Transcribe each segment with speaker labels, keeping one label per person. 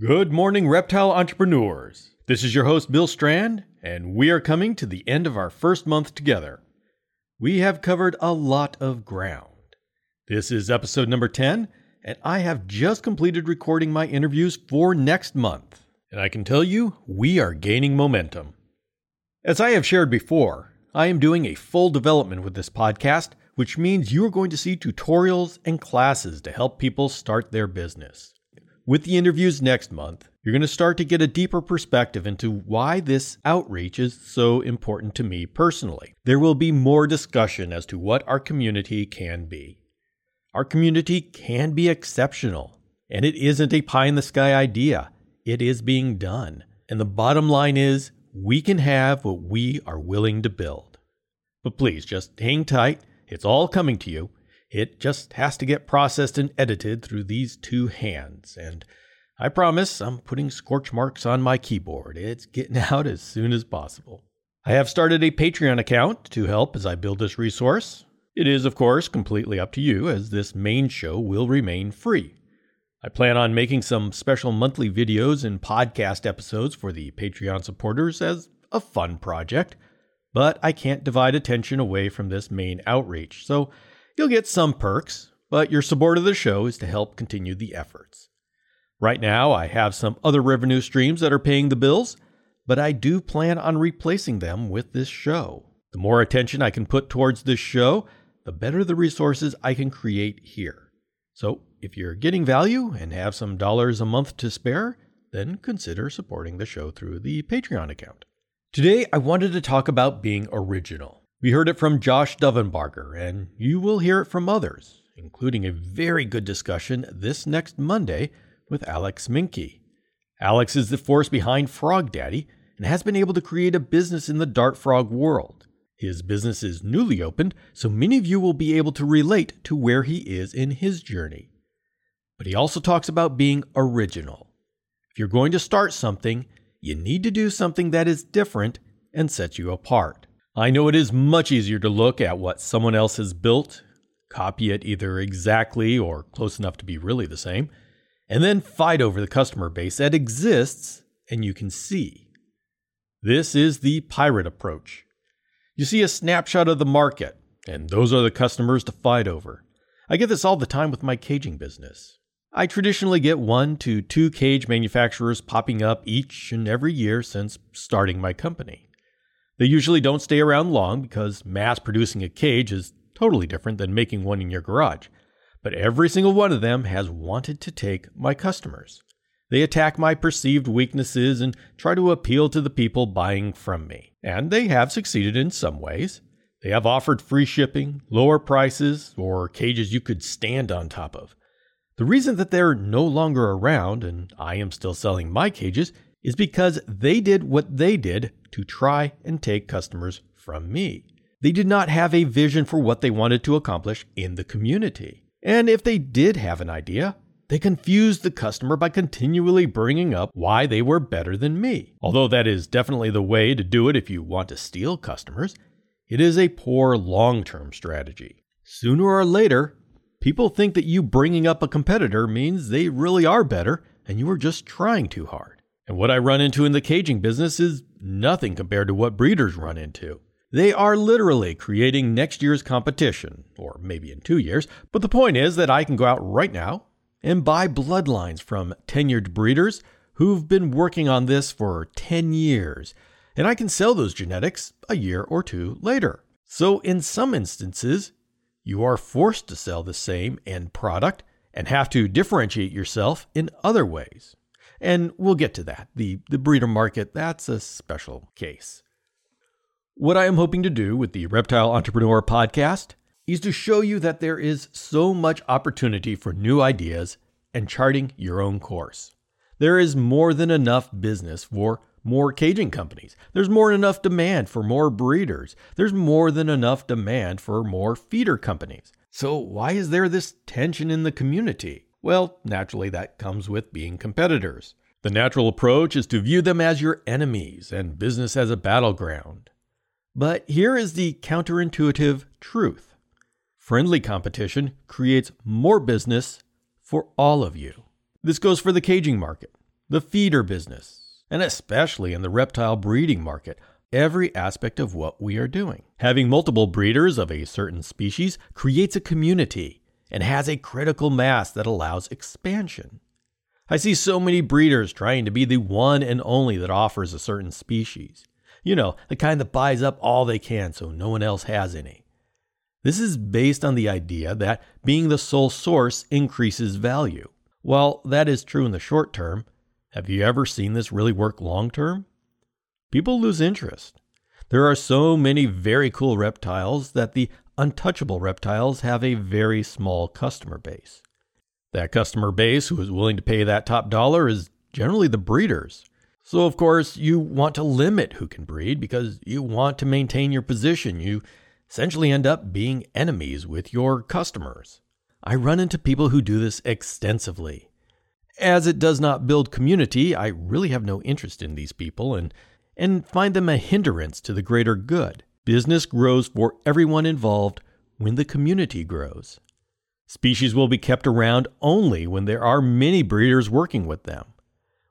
Speaker 1: Good morning, reptile entrepreneurs. This is your host, Bill Strand, and we are coming to the end of our first month together. We have covered a lot of ground. This is episode number 10, and I have just completed recording my interviews for next month. And I can tell you, we are gaining momentum. As I have shared before, I am doing a full development with this podcast, which means you are going to see tutorials and classes to help people start their business. With the interviews next month, you're going to start to get a deeper perspective into why this outreach is so important to me personally. There will be more discussion as to what our community can be. Our community can be exceptional, and it isn't a pie in the sky idea. It is being done. And the bottom line is, we can have what we are willing to build. But please just hang tight. It's all coming to you. It just has to get processed and edited through these two hands. And I promise I'm putting scorch marks on my keyboard. It's getting out as soon as possible. I have started a Patreon account to help as I build this resource. It is, of course, completely up to you, as this main show will remain free. I plan on making some special monthly videos and podcast episodes for the Patreon supporters as a fun project, but I can't divide attention away from this main outreach, so You'll get some perks, but your support of the show is to help continue the efforts. Right now, I have some other revenue streams that are paying the bills, but I do plan on replacing them with this show. The more attention I can put towards this show, the better the resources I can create here. So, if you're getting value and have some dollars a month to spare, then consider supporting the show through the Patreon account. Today, I wanted to talk about being original. We heard it from Josh Dovenbarger, and you will hear it from others, including a very good discussion this next Monday with Alex Minke. Alex is the force behind Frog Daddy and has been able to create a business in the dart frog world. His business is newly opened, so many of you will be able to relate to where he is in his journey. But he also talks about being original. If you're going to start something, you need to do something that is different and sets you apart. I know it is much easier to look at what someone else has built, copy it either exactly or close enough to be really the same, and then fight over the customer base that exists and you can see. This is the pirate approach. You see a snapshot of the market, and those are the customers to fight over. I get this all the time with my caging business. I traditionally get one to two cage manufacturers popping up each and every year since starting my company. They usually don't stay around long because mass producing a cage is totally different than making one in your garage. But every single one of them has wanted to take my customers. They attack my perceived weaknesses and try to appeal to the people buying from me. And they have succeeded in some ways. They have offered free shipping, lower prices, or cages you could stand on top of. The reason that they're no longer around and I am still selling my cages is because they did what they did to try and take customers from me. They did not have a vision for what they wanted to accomplish in the community. And if they did have an idea, they confused the customer by continually bringing up why they were better than me. Although that is definitely the way to do it if you want to steal customers, it is a poor long term strategy. Sooner or later, people think that you bringing up a competitor means they really are better and you are just trying too hard. And what I run into in the caging business is nothing compared to what breeders run into. They are literally creating next year's competition, or maybe in two years, but the point is that I can go out right now and buy bloodlines from tenured breeders who've been working on this for 10 years, and I can sell those genetics a year or two later. So, in some instances, you are forced to sell the same end product and have to differentiate yourself in other ways. And we'll get to that. The, the breeder market, that's a special case. What I am hoping to do with the Reptile Entrepreneur podcast is to show you that there is so much opportunity for new ideas and charting your own course. There is more than enough business for more caging companies. There's more than enough demand for more breeders. There's more than enough demand for more feeder companies. So, why is there this tension in the community? Well, naturally, that comes with being competitors. The natural approach is to view them as your enemies and business as a battleground. But here is the counterintuitive truth friendly competition creates more business for all of you. This goes for the caging market. the feeder business, and especially in the reptile breeding market, every aspect of what we are doing. Having multiple breeders of a certain species creates a community and has a critical mass that allows expansion. I see so many breeders trying to be the one and only that offers a certain species. You know, the kind that buys up all they can so no one else has any. This is based on the idea that being the sole source increases value. While that is true in the short term, have you ever seen this really work long term? People lose interest. There are so many very cool reptiles that the untouchable reptiles have a very small customer base. That customer base who is willing to pay that top dollar is generally the breeders. So, of course, you want to limit who can breed because you want to maintain your position. You essentially end up being enemies with your customers. I run into people who do this extensively. As it does not build community, I really have no interest in these people and, and find them a hindrance to the greater good. Business grows for everyone involved when the community grows. Species will be kept around only when there are many breeders working with them.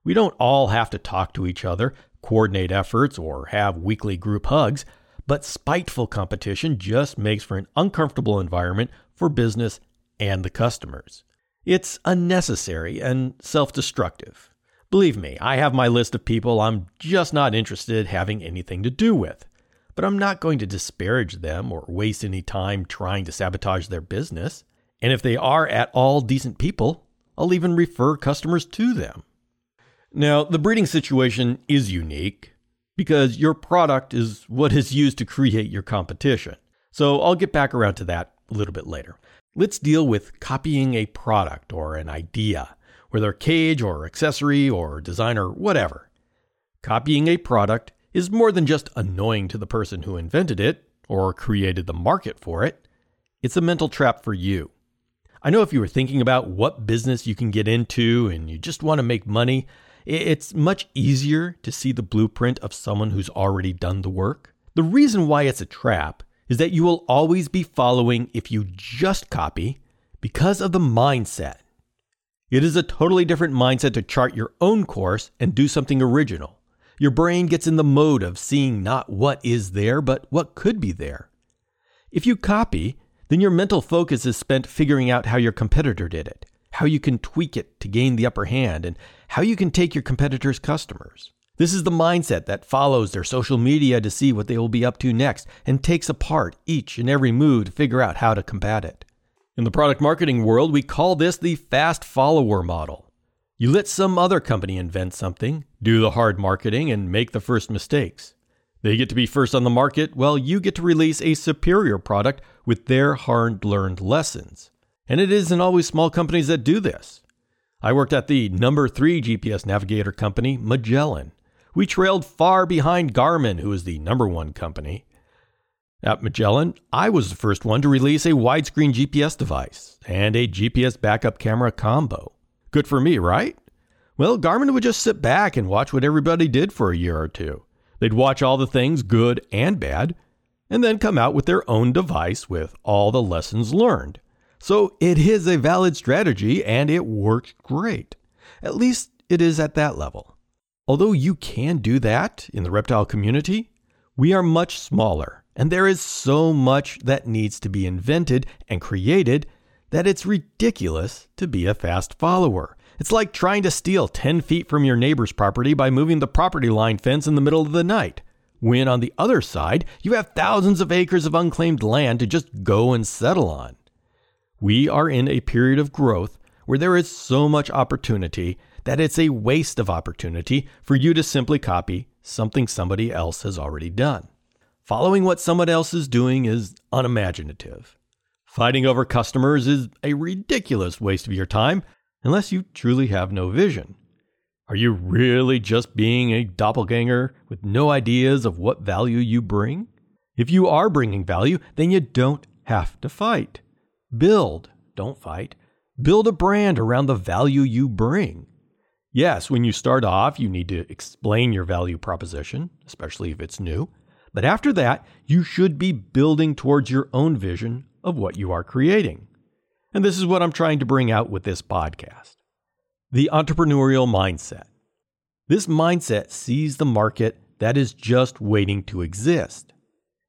Speaker 1: We don't all have to talk to each other, coordinate efforts, or have weekly group hugs, but spiteful competition just makes for an uncomfortable environment for business and the customers. It's unnecessary and self destructive. Believe me, I have my list of people I'm just not interested having anything to do with. But I'm not going to disparage them or waste any time trying to sabotage their business. And if they are at all decent people, I'll even refer customers to them. Now, the breeding situation is unique because your product is what is used to create your competition. So I'll get back around to that a little bit later. Let's deal with copying a product or an idea, whether cage or accessory or design or whatever. Copying a product is more than just annoying to the person who invented it or created the market for it. It's a mental trap for you. I know if you were thinking about what business you can get into and you just want to make money, it's much easier to see the blueprint of someone who's already done the work. The reason why it's a trap is that you will always be following if you just copy because of the mindset. It is a totally different mindset to chart your own course and do something original. Your brain gets in the mode of seeing not what is there, but what could be there. If you copy, then your mental focus is spent figuring out how your competitor did it, how you can tweak it to gain the upper hand, and how you can take your competitor's customers. This is the mindset that follows their social media to see what they will be up to next and takes apart each and every move to figure out how to combat it. In the product marketing world, we call this the fast follower model. You let some other company invent something, do the hard marketing, and make the first mistakes. They get to be first on the market while you get to release a superior product with their hard learned lessons. And it isn't always small companies that do this. I worked at the number three GPS navigator company, Magellan. We trailed far behind Garmin, who is the number one company. At Magellan, I was the first one to release a widescreen GPS device and a GPS backup camera combo. Good for me, right? Well, Garmin would just sit back and watch what everybody did for a year or two. They'd watch all the things, good and bad, and then come out with their own device with all the lessons learned. So it is a valid strategy and it worked great. At least it is at that level. Although you can do that in the reptile community, we are much smaller and there is so much that needs to be invented and created that it's ridiculous to be a fast follower. It's like trying to steal 10 feet from your neighbor's property by moving the property line fence in the middle of the night. When on the other side, you have thousands of acres of unclaimed land to just go and settle on. We are in a period of growth where there is so much opportunity that it's a waste of opportunity for you to simply copy something somebody else has already done. Following what someone else is doing is unimaginative. Fighting over customers is a ridiculous waste of your time unless you truly have no vision. Are you really just being a doppelganger with no ideas of what value you bring? If you are bringing value, then you don't have to fight. Build, don't fight. Build a brand around the value you bring. Yes, when you start off, you need to explain your value proposition, especially if it's new. But after that, you should be building towards your own vision of what you are creating. And this is what I'm trying to bring out with this podcast the entrepreneurial mindset. This mindset sees the market that is just waiting to exist.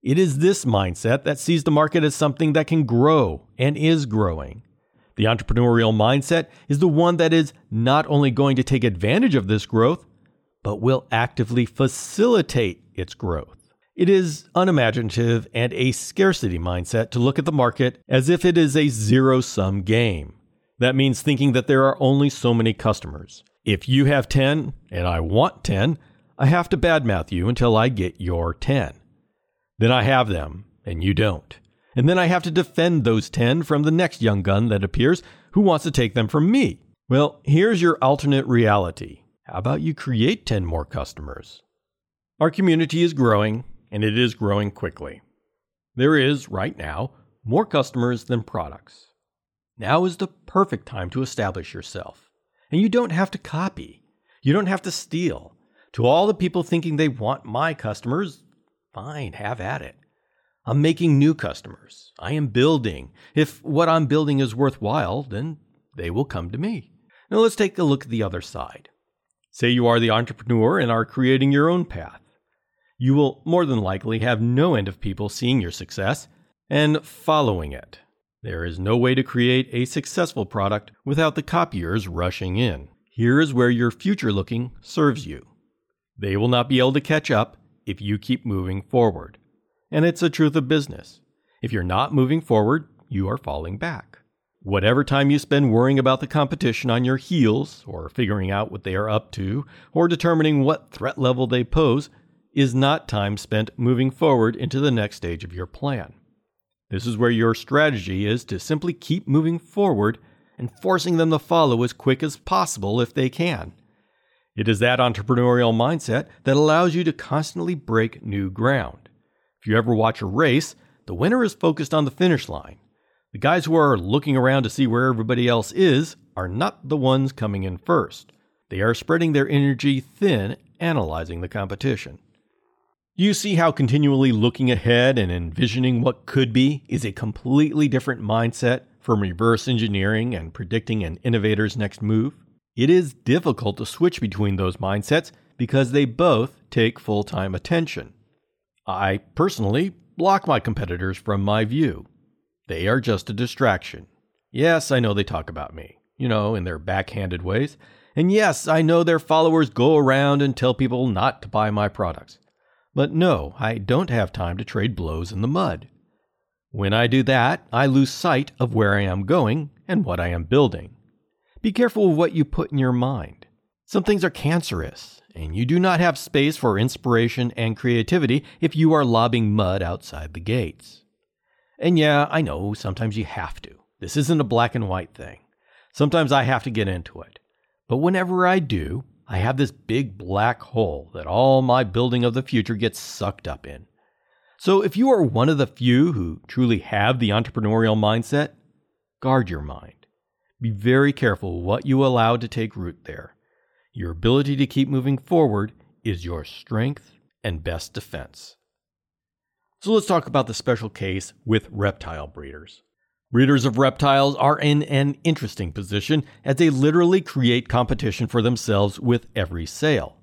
Speaker 1: It is this mindset that sees the market as something that can grow and is growing. The entrepreneurial mindset is the one that is not only going to take advantage of this growth, but will actively facilitate its growth. It is unimaginative and a scarcity mindset to look at the market as if it is a zero sum game. That means thinking that there are only so many customers. If you have 10 and I want 10, I have to badmouth you until I get your 10. Then I have them and you don't. And then I have to defend those 10 from the next young gun that appears who wants to take them from me. Well, here's your alternate reality. How about you create 10 more customers? Our community is growing, and it is growing quickly. There is, right now, more customers than products. Now is the perfect time to establish yourself. And you don't have to copy. You don't have to steal. To all the people thinking they want my customers, fine, have at it. I'm making new customers. I am building. If what I'm building is worthwhile, then they will come to me. Now let's take a look at the other side. Say you are the entrepreneur and are creating your own path. You will more than likely have no end of people seeing your success and following it. There is no way to create a successful product without the copiers rushing in. Here is where your future looking serves you. They will not be able to catch up if you keep moving forward. And it's a truth of business. If you're not moving forward, you are falling back. Whatever time you spend worrying about the competition on your heels, or figuring out what they are up to, or determining what threat level they pose, is not time spent moving forward into the next stage of your plan. This is where your strategy is to simply keep moving forward and forcing them to follow as quick as possible if they can. It is that entrepreneurial mindset that allows you to constantly break new ground. If you ever watch a race, the winner is focused on the finish line. The guys who are looking around to see where everybody else is are not the ones coming in first. They are spreading their energy thin, analyzing the competition. You see how continually looking ahead and envisioning what could be is a completely different mindset from reverse engineering and predicting an innovator's next move? It is difficult to switch between those mindsets because they both take full time attention. I personally block my competitors from my view. They are just a distraction. Yes, I know they talk about me, you know, in their backhanded ways. And yes, I know their followers go around and tell people not to buy my products. But no, I don't have time to trade blows in the mud. When I do that, I lose sight of where I am going and what I am building. Be careful of what you put in your mind. Some things are cancerous, and you do not have space for inspiration and creativity if you are lobbing mud outside the gates. And yeah, I know sometimes you have to. This isn't a black and white thing. Sometimes I have to get into it. But whenever I do, I have this big black hole that all my building of the future gets sucked up in. So if you are one of the few who truly have the entrepreneurial mindset, guard your mind. Be very careful what you allow to take root there. Your ability to keep moving forward is your strength and best defense. So let's talk about the special case with reptile breeders. Breeders of reptiles are in an interesting position as they literally create competition for themselves with every sale.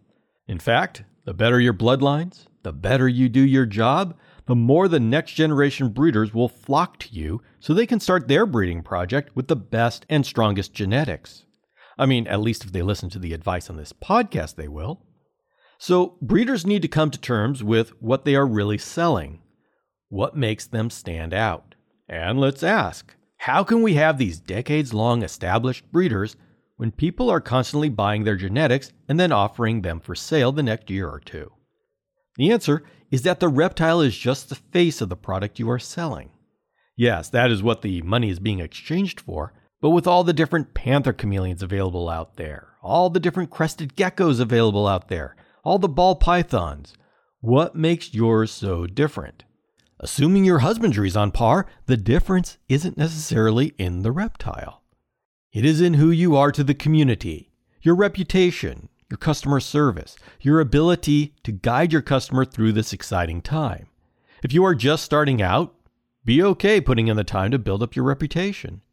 Speaker 1: In fact, the better your bloodlines, the better you do your job, the more the next generation breeders will flock to you so they can start their breeding project with the best and strongest genetics. I mean, at least if they listen to the advice on this podcast, they will. So, breeders need to come to terms with what they are really selling. What makes them stand out? And let's ask how can we have these decades long established breeders when people are constantly buying their genetics and then offering them for sale the next year or two? The answer is that the reptile is just the face of the product you are selling. Yes, that is what the money is being exchanged for, but with all the different panther chameleons available out there, all the different crested geckos available out there, all the ball pythons, what makes yours so different? Assuming your husbandry is on par, the difference isn't necessarily in the reptile. It is in who you are to the community, your reputation, your customer service, your ability to guide your customer through this exciting time. If you are just starting out, be okay putting in the time to build up your reputation.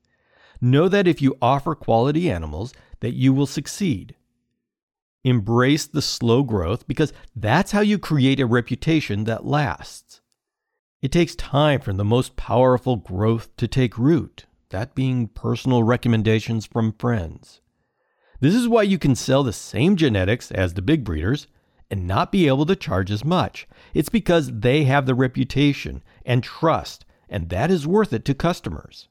Speaker 1: Know that if you offer quality animals, that you will succeed. Embrace the slow growth because that's how you create a reputation that lasts. It takes time for the most powerful growth to take root, that being personal recommendations from friends. This is why you can sell the same genetics as the big breeders and not be able to charge as much. It's because they have the reputation and trust, and that is worth it to customers.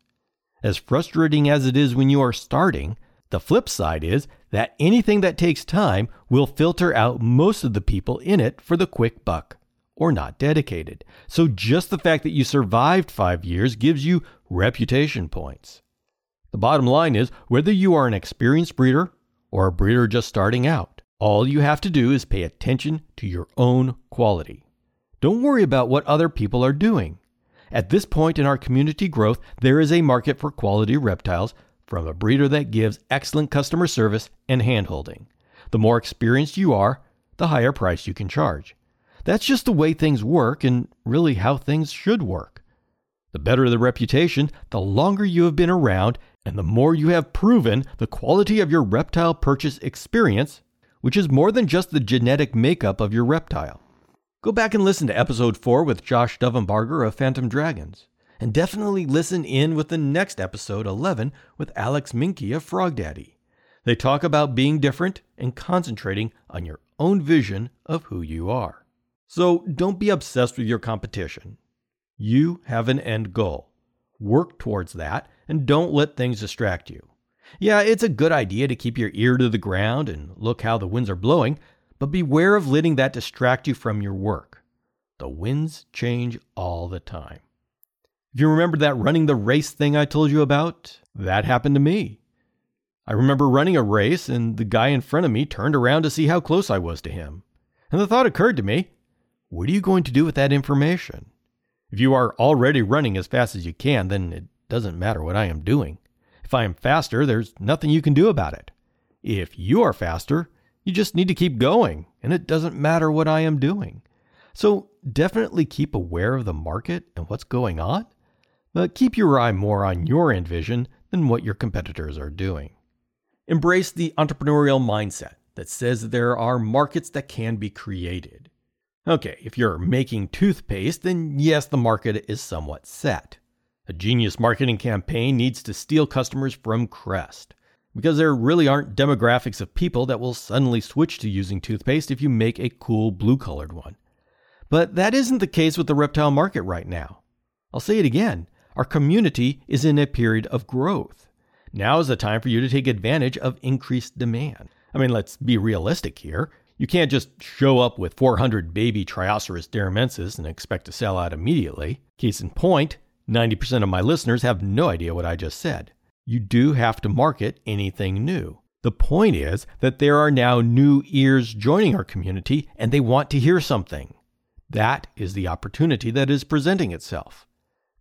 Speaker 1: As frustrating as it is when you are starting, the flip side is that anything that takes time will filter out most of the people in it for the quick buck or not dedicated. So just the fact that you survived five years gives you reputation points. The bottom line is whether you are an experienced breeder or a breeder just starting out, all you have to do is pay attention to your own quality. Don't worry about what other people are doing. At this point in our community growth, there is a market for quality reptiles from a breeder that gives excellent customer service and handholding. The more experienced you are, the higher price you can charge. That's just the way things work and really how things should work. The better the reputation, the longer you have been around, and the more you have proven the quality of your reptile purchase experience, which is more than just the genetic makeup of your reptile. Go back and listen to episode 4 with Josh Dovenbarger of Phantom Dragons. And definitely listen in with the next episode 11 with Alex Minky of Frog Daddy. They talk about being different and concentrating on your own vision of who you are. So don't be obsessed with your competition. You have an end goal. Work towards that and don't let things distract you. Yeah, it's a good idea to keep your ear to the ground and look how the winds are blowing, but beware of letting that distract you from your work. The winds change all the time. If you remember that running the race thing I told you about, that happened to me. I remember running a race, and the guy in front of me turned around to see how close I was to him. And the thought occurred to me what are you going to do with that information? If you are already running as fast as you can, then it doesn't matter what I am doing. If I am faster, there's nothing you can do about it. If you are faster, you just need to keep going, and it doesn't matter what I am doing. So definitely keep aware of the market and what's going on, but keep your eye more on your end vision than what your competitors are doing. Embrace the entrepreneurial mindset that says there are markets that can be created. Okay, if you're making toothpaste, then yes, the market is somewhat set. A genius marketing campaign needs to steal customers from Crest because there really aren't demographics of people that will suddenly switch to using toothpaste if you make a cool blue colored one. But that isn't the case with the reptile market right now. I'll say it again our community is in a period of growth. Now is the time for you to take advantage of increased demand. I mean, let's be realistic here. You can't just show up with 400 baby Trioceros deremensis and expect to sell out immediately. Case in point, 90% of my listeners have no idea what I just said you do have to market anything new. The point is that there are now new ears joining our community and they want to hear something. That is the opportunity that is presenting itself.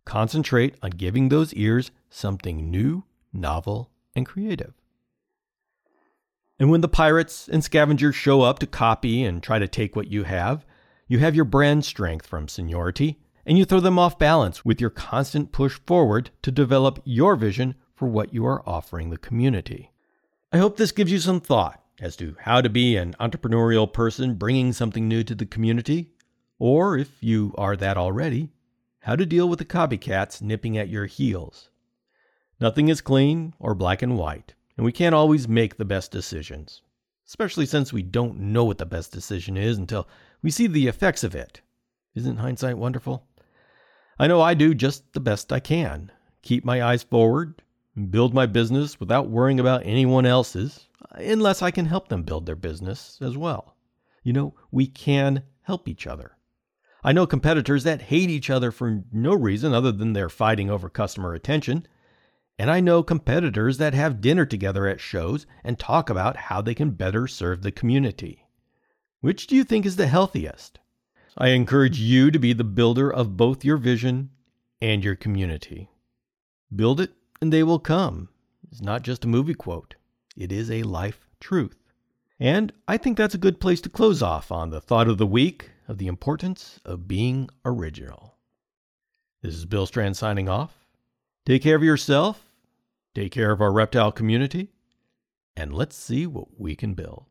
Speaker 1: Concentrate on giving those ears something new, novel, and creative. And when the pirates and scavengers show up to copy and try to take what you have, you have your brand strength from seniority, and you throw them off balance with your constant push forward to develop your vision for what you are offering the community. I hope this gives you some thought as to how to be an entrepreneurial person bringing something new to the community, or if you are that already, how to deal with the copycats nipping at your heels. Nothing is clean or black and white, and we can't always make the best decisions, especially since we don't know what the best decision is until we see the effects of it. Isn't hindsight wonderful? I know I do just the best I can. Keep my eyes forward, and build my business without worrying about anyone else's, unless I can help them build their business as well. You know, we can help each other. I know competitors that hate each other for no reason other than they're fighting over customer attention. And I know competitors that have dinner together at shows and talk about how they can better serve the community. Which do you think is the healthiest? I encourage you to be the builder of both your vision and your community. Build it and they will come. It's not just a movie quote, it is a life truth. And I think that's a good place to close off on the thought of the week of the importance of being original. This is Bill Strand signing off. Take care of yourself, take care of our reptile community, and let's see what we can build.